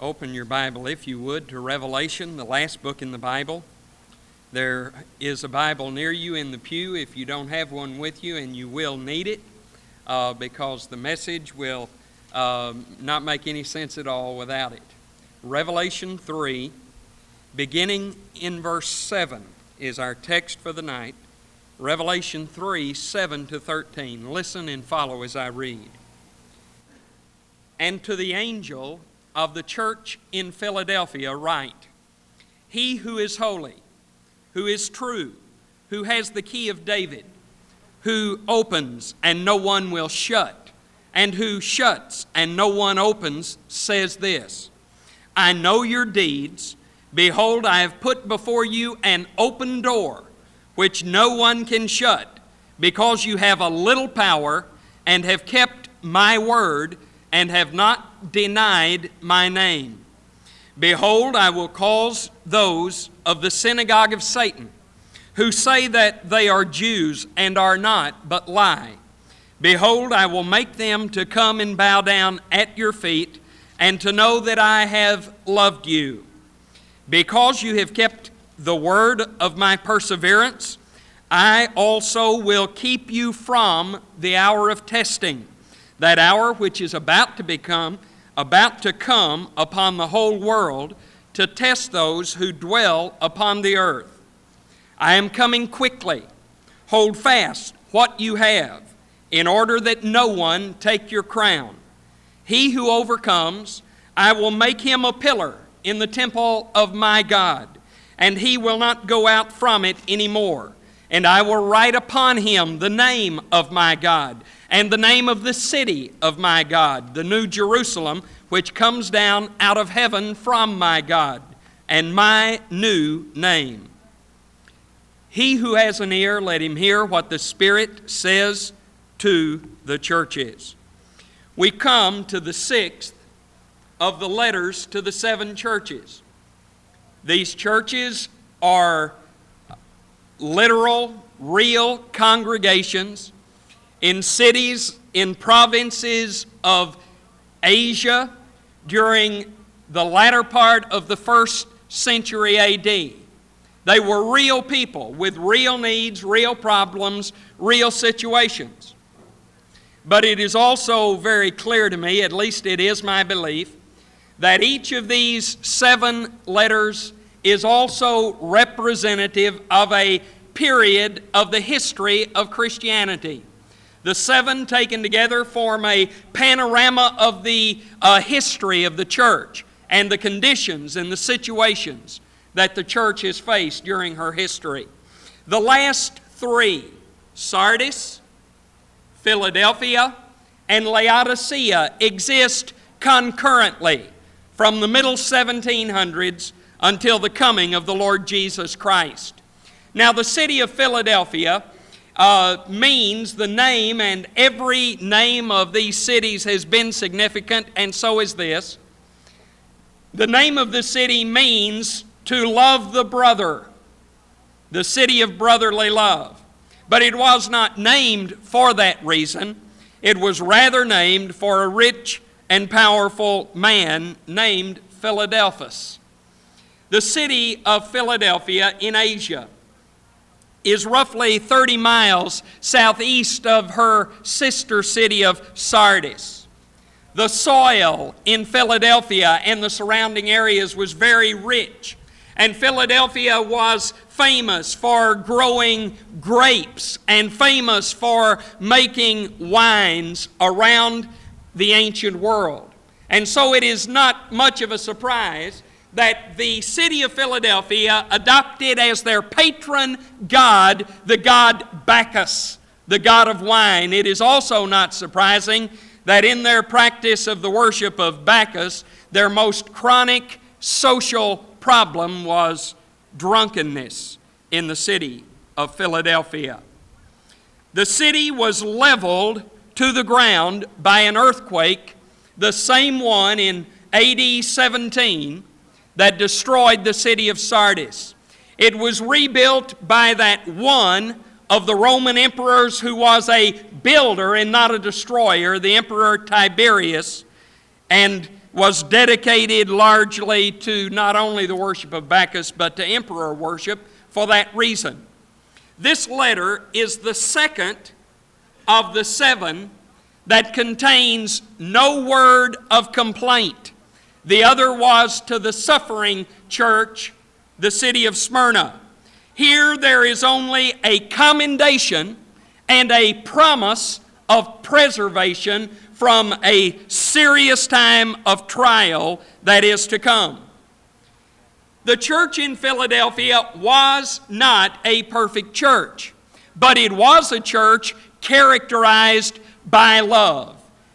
open your Bible, if you would, to Revelation, the last book in the Bible. There is a Bible near you in the pew if you don't have one with you, and you will need it uh, because the message will uh, not make any sense at all without it. Revelation 3, beginning in verse 7, is our text for the night. Revelation 3, 7 to 13. Listen and follow as I read. And to the angel of the church in Philadelphia write He who is holy, who is true, who has the key of David, who opens and no one will shut, and who shuts and no one opens, says this I know your deeds. Behold, I have put before you an open door, which no one can shut, because you have a little power and have kept my word and have not denied my name. Behold, I will cause those of the synagogue of Satan, who say that they are Jews and are not, but lie. Behold, I will make them to come and bow down at your feet, and to know that I have loved you. Because you have kept the word of my perseverance, I also will keep you from the hour of testing, that hour which is about to become about to come upon the whole world to test those who dwell upon the earth. I am coming quickly. Hold fast what you have, in order that no one take your crown. He who overcomes, I will make him a pillar in the temple of my God, and he will not go out from it any more. And I will write upon him the name of my God and the name of the city of my God, the New Jerusalem, which comes down out of heaven from my God, and my new name. He who has an ear, let him hear what the Spirit says to the churches. We come to the sixth of the letters to the seven churches. These churches are literal, real congregations in cities, in provinces of Asia during the latter part of the first century AD. They were real people with real needs, real problems, real situations. But it is also very clear to me, at least it is my belief, that each of these seven letters is also representative of a period of the history of Christianity. The seven taken together form a panorama of the uh, history of the church and the conditions and the situations that the church has faced during her history. The last three, Sardis, Philadelphia, and Laodicea, exist concurrently from the middle 1700s until the coming of the Lord Jesus Christ. Now, the city of Philadelphia uh, means the name, and every name of these cities has been significant, and so is this. The name of the city means to love the brother, the city of brotherly love. But it was not named for that reason. It was rather named for a rich and powerful man named Philadelphus. The city of Philadelphia in Asia is roughly 30 miles southeast of her sister city of Sardis. The soil in Philadelphia and the surrounding areas was very rich, and Philadelphia was famous for growing grapes and famous for making wines around the ancient world. And so it is not much of a surprise that the city of Philadelphia adopted as their patron god the god Bacchus, the god of wine. It is also not surprising that in their practice of the worship of Bacchus, their most chronic social problem was drunkenness in the city of Philadelphia. The city was leveled to the ground by an earthquake, the same one in AD 17 that destroyed the city of Sardis. It was rebuilt by that one of the Roman emperors who was a builder and not a destroyer, the Emperor Tiberius. And was dedicated largely to not only the worship of Bacchus, but to emperor worship for that reason. This letter is the second of the seven that contains no word of complaint. The other was to the suffering church, the city of Smyrna. Here there is only a commendation and a promise of preservation from a serious time of trial that is to come. The church in Philadelphia was not a perfect church, but it was a church characterized by love.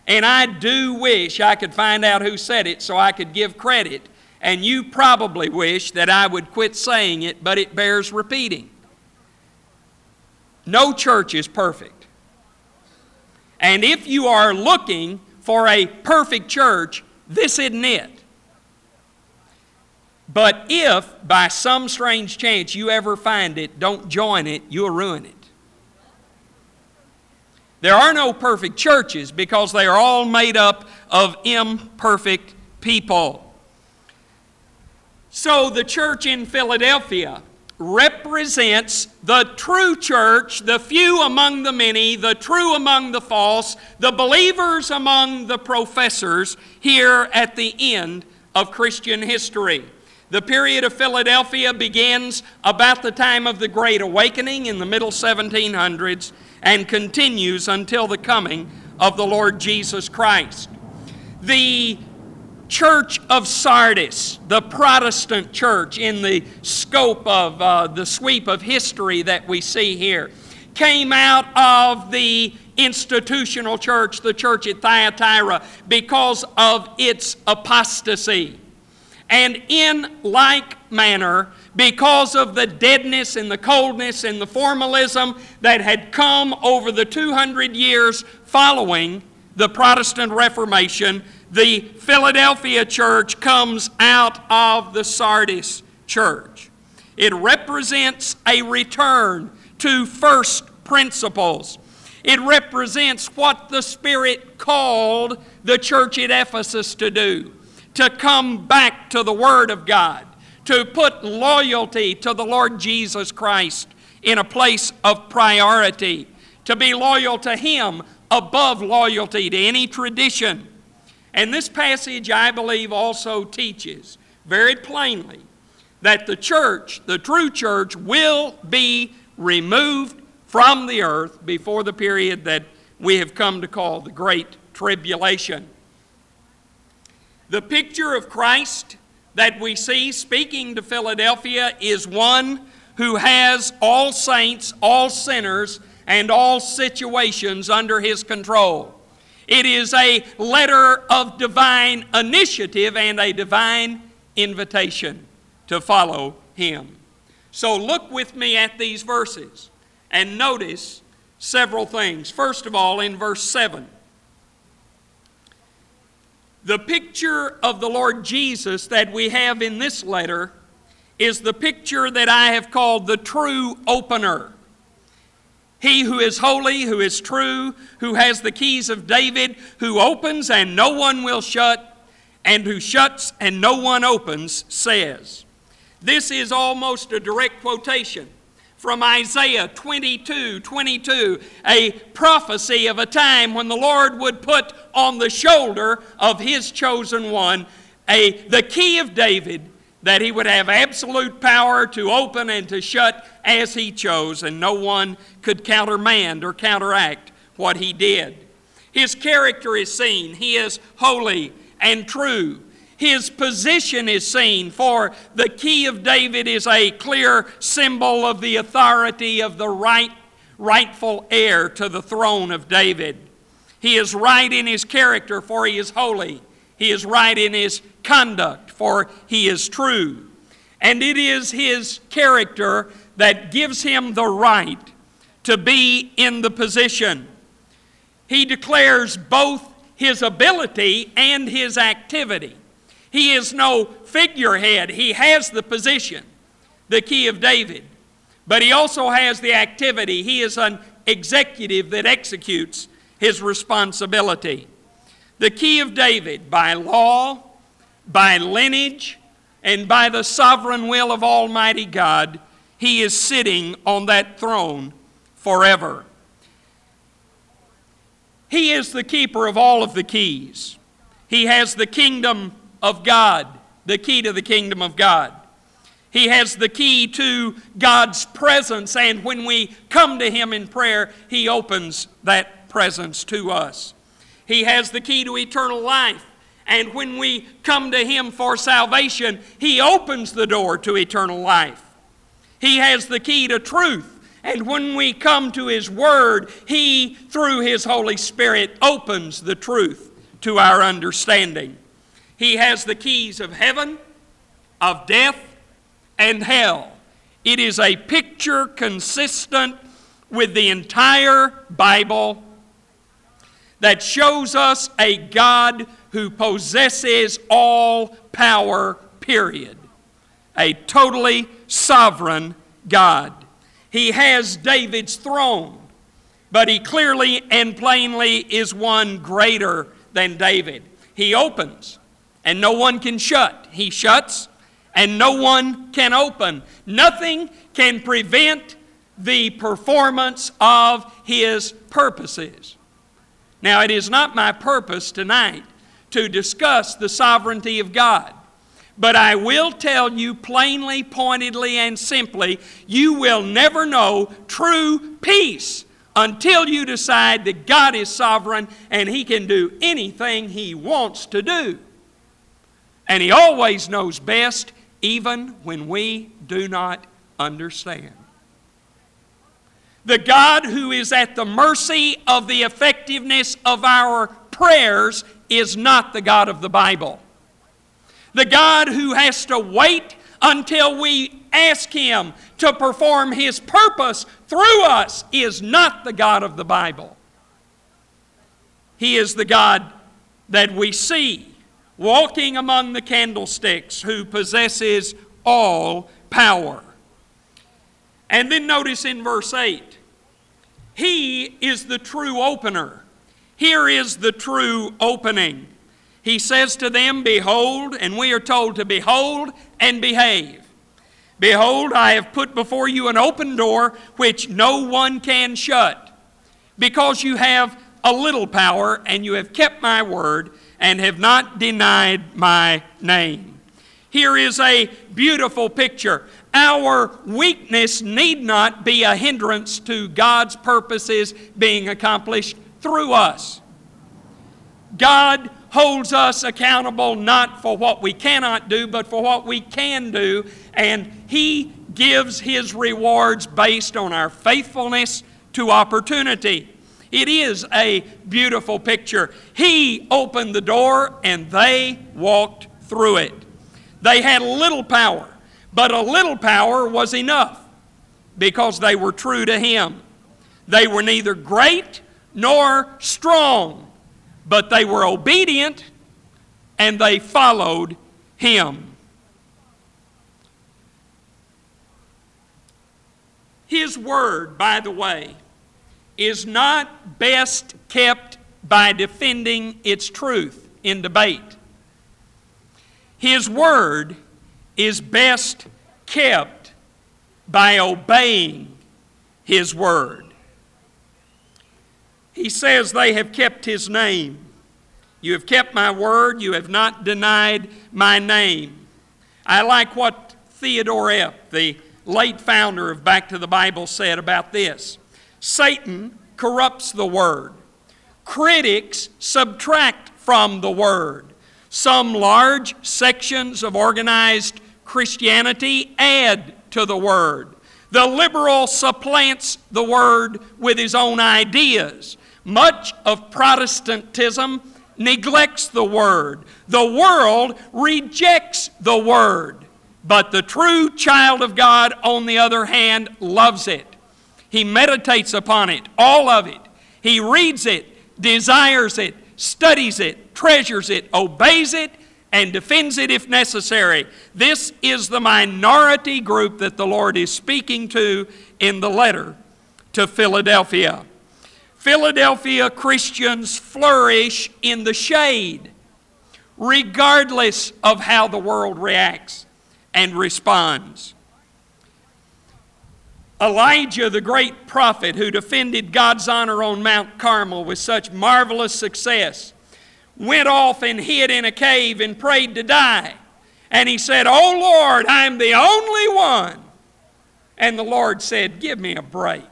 And I do wish I could find out who said it so I could give credit. And you probably wish that I would quit saying it, but it bears repeating. No church is perfect. And if you are looking for a perfect church, this isn't it. But if by some strange chance you ever find it, don't join it, you'll ruin it. There are no perfect churches because they are all made up of imperfect people. So the church in Philadelphia represents the true church, the few among the many, the true among the false, the believers among the professors here at the end of Christian history. The period of Philadelphia begins about the time of the Great Awakening in the middle 1700s and continues until the coming of the Lord Jesus Christ. The church of Sardis, the Protestant church in the scope of uh, the sweep of history that we see here, came out of the institutional church, the church at Thyatira, because of its apostasy. And in like manner, because of the deadness and the coldness and the formalism that had come over the 200 years following the Protestant Reformation, the Philadelphia church comes out of the Sardis church. It represents a return to first principles. It represents what the Spirit called the church at Ephesus to do to come back to the Word of God, to put loyalty to the Lord Jesus Christ in a place of priority, to be loyal to Him above loyalty to any tradition. And this passage, I believe, also teaches very plainly that the church, the true church, will be removed from the earth before the period that we have come to call the Great Tribulation. The picture of Christ that we see speaking to Philadelphia is one who has all saints, all sinners, and all situations under his control. It is a letter of divine initiative and a divine invitation to follow him. So look with me at these verses and notice several things. First of all, in verse 7. The picture of the Lord Jesus that we have in this letter is the picture that I have called the true opener. He who is holy, who is true, who has the keys of David, who opens and no one will shut, and who shuts and no one opens, says. This is almost a direct quotation from Isaiah 22 22, a prophecy of a time when the Lord would put on the shoulder of his chosen one a, the key of David, that he would have absolute power to open and to shut as he chose, and no one could countermand or counteract what he did. His character is seen, he is holy and true his position is seen, for the key of David is a clear symbol of the authority of the right, rightful heir to the throne of David. He is right in his character, for he is holy. He is right in his conduct, for he is true. And it is his character that gives him the right to be in the position. He declares both his ability and his activity. He is no figurehead. He has the position, the key of David, but he also has the activity. He is an executive that executes his responsibility. The key of David, by law by lineage and by the sovereign will of Almighty God, he is sitting on that throne forever. He is the keeper of all of the keys. He has the kingdom of God, the key to the kingdom of God. He has the key to God's presence, and when we come to Him in prayer, He opens that presence to us. He has the key to eternal life, and when we come to Him for salvation, He opens the door to eternal life. He has the key to truth, and when we come to His Word, He, through His Holy Spirit, opens the truth to our understanding. He has the keys of heaven, of death, and hell. It is a picture consistent with the entire Bible that shows us a God who possesses all power, period. A totally sovereign God. He has David's throne, but he clearly and plainly is one greater than David. He opens, and no one can shut. He shuts, and no one can open. Nothing can prevent the performance of his purposes. Now, it is not my purpose tonight to discuss the sovereignty of God. But I will tell you plainly, pointedly, and simply you will never know true peace until you decide that God is sovereign and He can do anything He wants to do. And He always knows best even when we do not understand. The God who is at the mercy of the effectiveness of our prayers is not the God of the Bible. The God who has to wait until we ask Him to perform His purpose through us is not the God of the Bible. He is the God that we see walking among the candlesticks, who possesses all power. And then notice in verse 8, He is the true opener. Here is the true opening. He says to them, Behold, and we are told to behold and behave. Behold, I have put before you an open door which no one can shut, because you have a little power and you have kept my word and have not denied my name. Here is a beautiful picture. Our weakness need not be a hindrance to God's purposes being accomplished through us. God holds us accountable not for what we cannot do, but for what we can do, and He gives His rewards based on our faithfulness to opportunity. It is a beautiful picture. He opened the door and they walked through it. They had little power, but a little power was enough because they were true to Him. They were neither great nor strong, but they were obedient and they followed Him. His word, by the way, is not best kept by defending its truth in debate. His word is best kept by obeying His word. He says, They have kept His name. You have kept my word, you have not denied my name. I like what Theodore Epp, the late founder of Back to the Bible, said about this. Satan corrupts the Word. Critics subtract from the Word. Some large sections of organized Christianity add to the Word. The liberal supplants the Word with his own ideas. Much of Protestantism neglects the Word. The world rejects the Word. But the true child of God, on the other hand, loves it. He meditates upon it, all of it. He reads it, desires it, studies it, treasures it, obeys it, and defends it if necessary. This is the minority group that the Lord is speaking to in the letter to Philadelphia. Philadelphia Christians flourish in the shade regardless of how the world reacts and responds. Elijah, the great prophet who defended God's honor on Mount Carmel with such marvelous success, went off and hid in a cave and prayed to die. And he said, Oh Lord, I'm the only one. And the Lord said, Give me a break.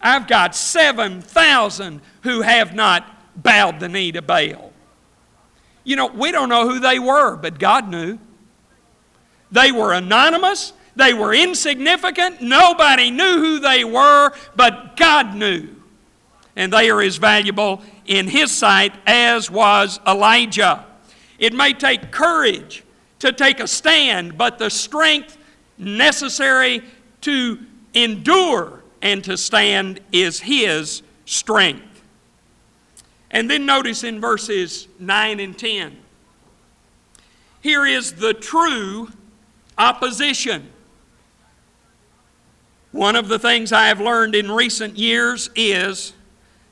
I've got 7,000 who have not bowed the knee to Baal. You know, we don't know who they were, but God knew. They were anonymous, they were insignificant, nobody knew who they were, but God knew. And they are as valuable in His sight as was Elijah. It may take courage to take a stand, but the strength necessary to endure and to stand is His strength. And then notice in verses 9 and 10 here is the true opposition. One of the things I have learned in recent years is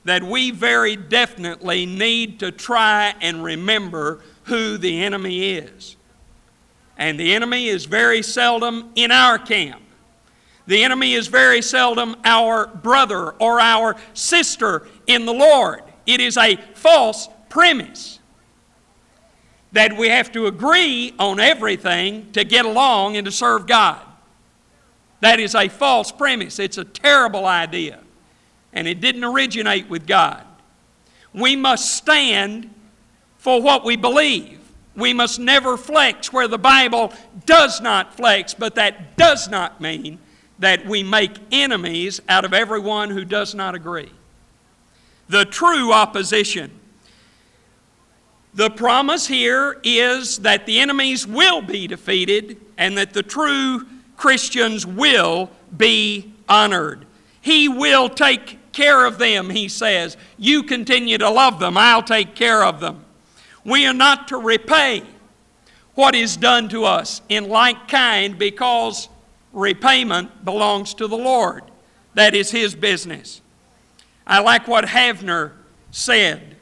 that we very definitely need to try and remember who the enemy is. And the enemy is very seldom in our camp. The enemy is very seldom our brother or our sister in the Lord. It is a false premise that we have to agree on everything to get along and to serve God. That is a false premise. It's a terrible idea. And it didn't originate with God. We must stand for what we believe. We must never flex where the Bible does not flex, but that does not mean that we make enemies out of everyone who does not agree the true opposition. The promise here is that the enemies will be defeated and that the true Christians will be honored. He will take care of them, he says. You continue to love them, I'll take care of them. We are not to repay what is done to us in like kind because repayment belongs to the Lord. That is His business. I like what Havner said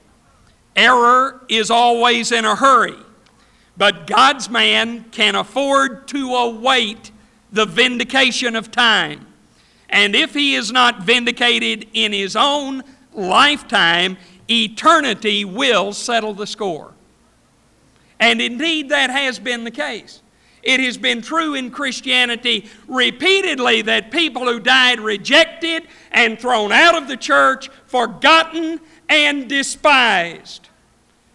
error is always in a hurry, but God's man can afford to await the vindication of time. And if he is not vindicated in his own lifetime, eternity will settle the score. And indeed, that has been the case. It has been true in Christianity repeatedly that people who died rejected and thrown out of the church, forgotten and despised,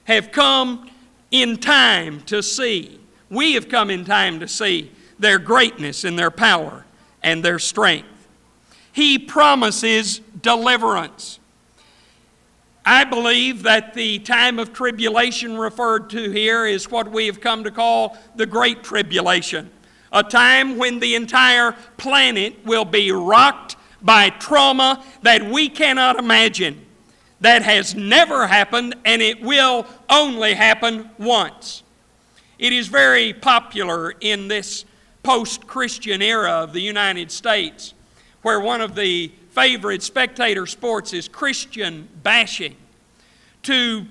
have come in time to see. We have come in time to see their greatness and their power and their strength. He promises deliverance. I believe that the time of tribulation referred to here is what we have come to call the Great Tribulation, a time when the entire planet will be rocked by trauma that we cannot imagine. That has never happened, and it will only happen once. It is very popular in this post Christian era of the United States, where one of the favorite spectator sports is Christian bashing. To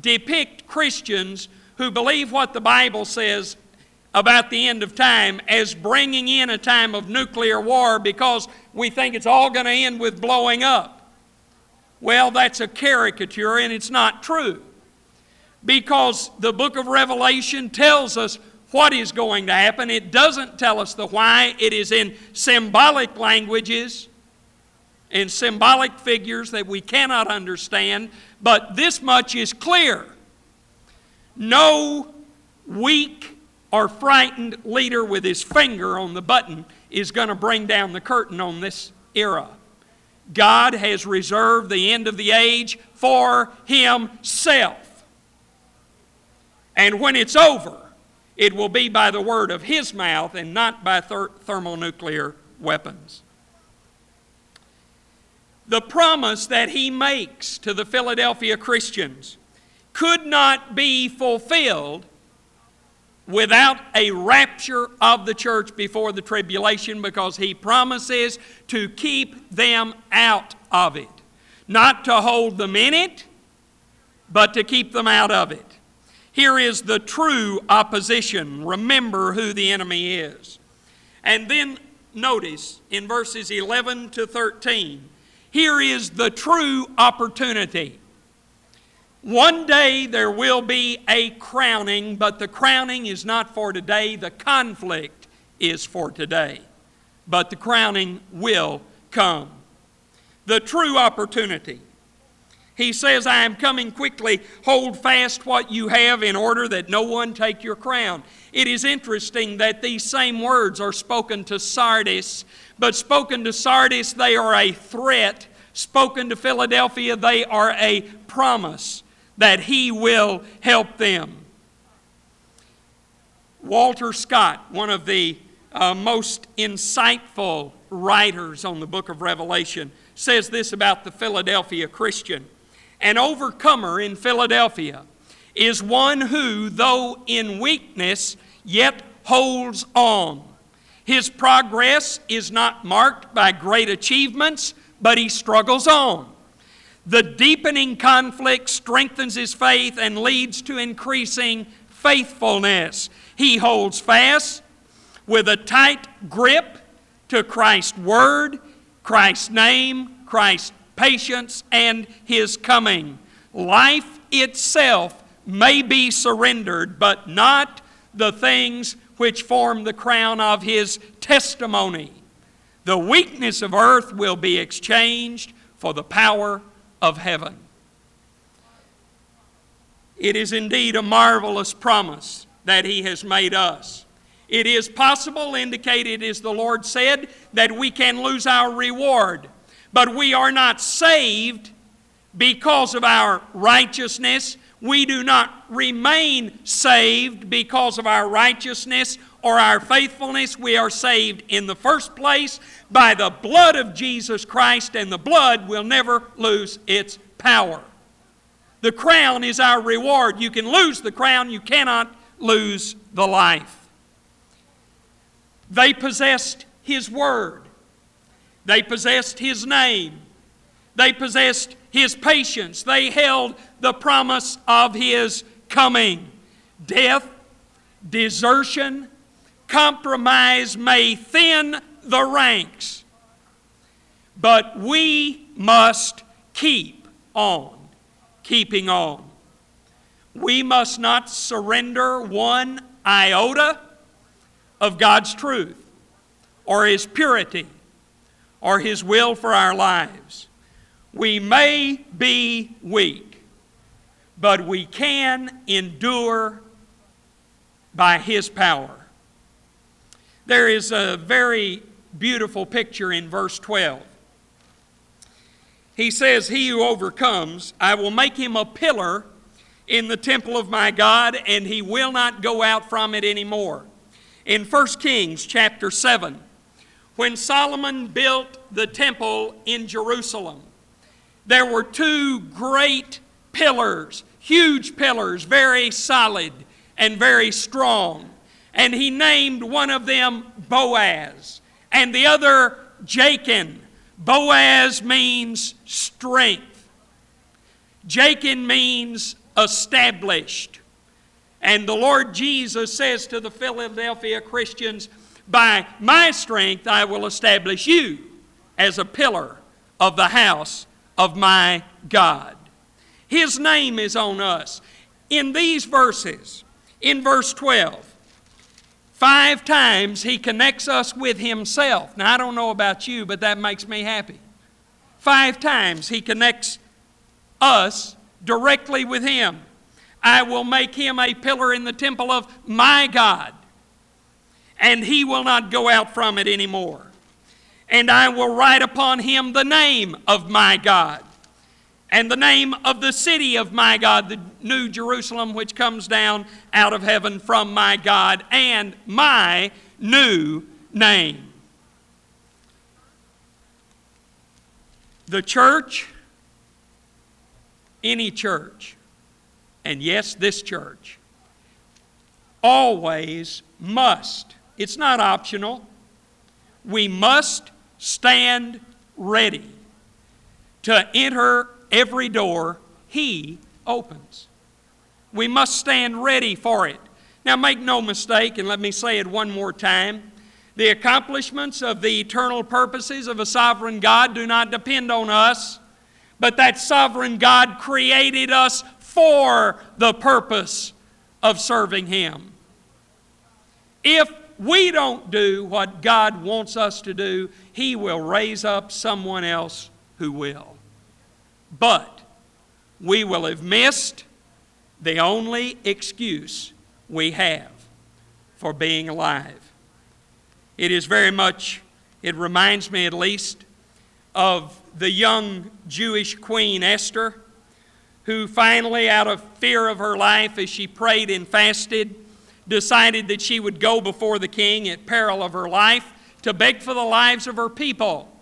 depict Christians who believe what the Bible says about the end of time as bringing in a time of nuclear war because we think it's all going to end with blowing up. Well, that's a caricature and it's not true. Because the book of Revelation tells us what is going to happen. It doesn't tell us the why. It is in symbolic languages and symbolic figures that we cannot understand, but this much is clear. No weak or frightened leader with his finger on the button is going to bring down the curtain on this era. God has reserved the end of the age for Himself. And when it's over, it will be by the word of His mouth and not by ther- thermonuclear weapons. The promise that He makes to the Philadelphia Christians could not be fulfilled without a rapture of the church before the tribulation because he promises to keep them out of it. Not to hold them in it, but to keep them out of it. Here is the true opposition. Remember who the enemy is. And then notice in verses 11 to 13, here is the true opportunity. One day there will be a crowning, but the crowning is not for today. The conflict is for today. But the crowning will come. The true opportunity. He says, I am coming quickly. Hold fast what you have in order that no one take your crown. It is interesting that these same words are spoken to Sardis, but spoken to Sardis, they are a threat. Spoken to Philadelphia, they are a promise that He will help them. Walter Scott, one of the uh, most insightful writers on the book of Revelation, says this about the Philadelphia Christian. An overcomer in Philadelphia is one who, though in weakness, yet holds on. His progress is not marked by great achievements, but he struggles on. The deepening conflict strengthens his faith and leads to increasing faithfulness. He holds fast with a tight grip to Christ's word, Christ's name, Christ's patience, and his coming. Life itself may be surrendered, but not the things which form the crown of his testimony. The weakness of earth will be exchanged for the power of heaven. It is indeed a marvelous promise that He has made us. It is possible, indicated as the Lord said, that we can lose our reward, but we are not saved because of our righteousness. We do not remain saved because of our righteousness or our faithfulness. We are saved in the first place by the blood of Jesus Christ, and the blood will never lose its power. The crown is our reward. You can lose the crown, you cannot lose the life. They possessed His Word, they possessed His name, they possessed His patience, they held the promise of His coming. Death, desertion, compromise may thin the ranks, but we must keep on keeping on. We must not surrender one iota of God's truth or His purity or His will for our lives. We may be weak, but we can endure by His power. There is a very beautiful picture in verse 12. He says, He who overcomes, I will make him a pillar in the temple of my God, and he will not go out from it anymore. In 1 Kings chapter 7, when Solomon built the temple in Jerusalem, there were two great pillars, huge pillars, very solid and very strong. And he named one of them Boaz and the other Jachin. Boaz means strength. Jachin means established. And the Lord Jesus says to the Philadelphia Christians, By my strength I will establish you as a pillar of the house of my God. His name is on us. In these verses, in verse 12, Five times he connects us with himself. Now, I don't know about you, but that makes me happy. Five times he connects us directly with him. I will make him a pillar in the temple of my God, and he will not go out from it anymore. And I will write upon him the name of my God and the name of the city of my God, the New Jerusalem, which comes down out of heaven from my God, and my new name. The church, any church, and yes, this church, always must, it's not optional, we must stand ready to enter every door He opens. We must stand ready for it. Now, make no mistake, and let me say it one more time. The accomplishments of the eternal purposes of a sovereign God do not depend on us, but that sovereign God created us for the purpose of serving Him. If we don't do what God wants us to do, He will raise up someone else who will. But we will have missed the only excuse we have for being alive. It is very much, it reminds me at least, of the young Jewish queen Esther, who finally, out of fear of her life as she prayed and fasted, decided that she would go before the king at peril of her life to beg for the lives of her people.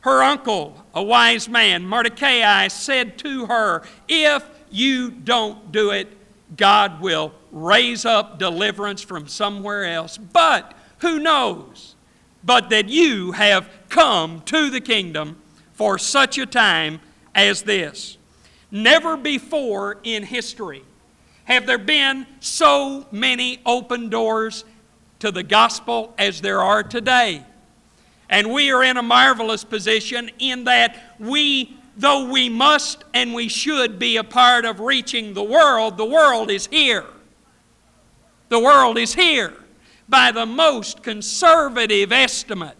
Her uncle, a wise man, Mordecai, said to her, If you don't do it, God will raise up deliverance from somewhere else. But who knows? But that you have come to the kingdom for such a time as this. Never before in history have there been so many open doors to the gospel as there are today. And we are in a marvelous position in that we, though we must and we should be a part of reaching the world, the world is here. The world is here. By the most conservative estimate,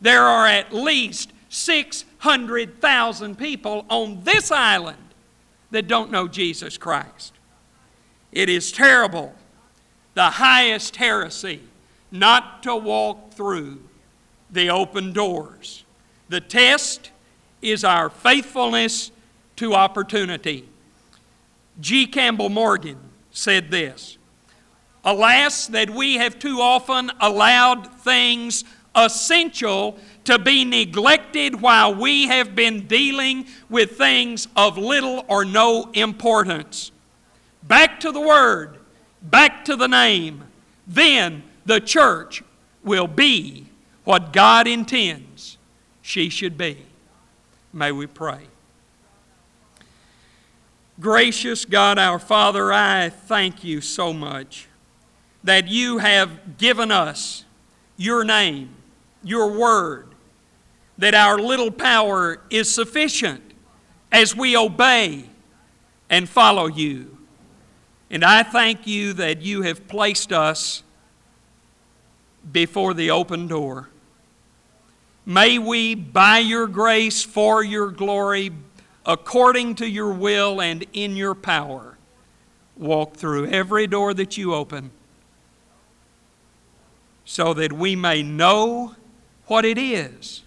there are at least 600,000 people on this island that don't know Jesus Christ. It is terrible, the highest heresy, not to walk through the open doors. The test is our faithfulness to opportunity. G. Campbell Morgan said this Alas, that we have too often allowed things essential to be neglected while we have been dealing with things of little or no importance. Back to the Word, back to the name. Then the church will be what God intends she should be. May we pray. Gracious God, our Father, I thank you so much that you have given us your name, your word, that our little power is sufficient as we obey and follow you. And I thank you that you have placed us before the open door. May we, by your grace, for your glory, according to your will and in your power, walk through every door that you open so that we may know what it is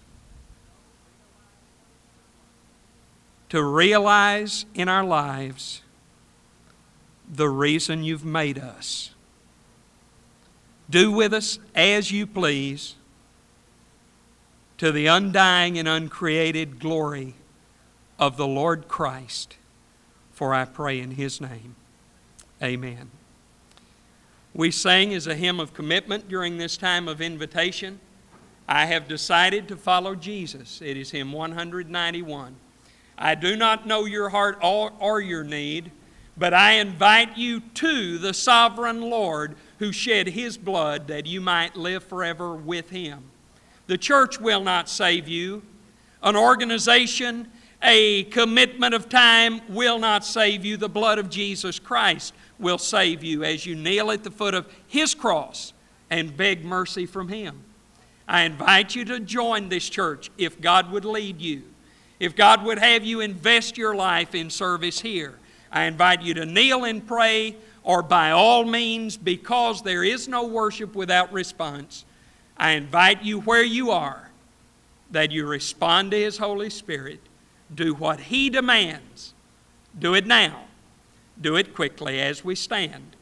to realize in our lives the reason you've made us. Do with us as you please to the undying and uncreated glory of the Lord Christ. For I pray in His name. Amen. We sang as a hymn of commitment during this time of invitation. I have decided to follow Jesus. It is hymn 191. I do not know your heart or, or your need, but I invite you to the sovereign Lord who shed his blood that you might live forever with him. The church will not save you. An organization, a commitment of time will not save you. The blood of Jesus Christ will save you as you kneel at the foot of His cross and beg mercy from Him. I invite you to join this church if God would lead you. If God would have you invest your life in service here, I invite you to kneel and pray, or by all means, because there is no worship without response, I invite you where you are that you respond to His Holy Spirit. Do what He demands. Do it now. Do it quickly as we stand.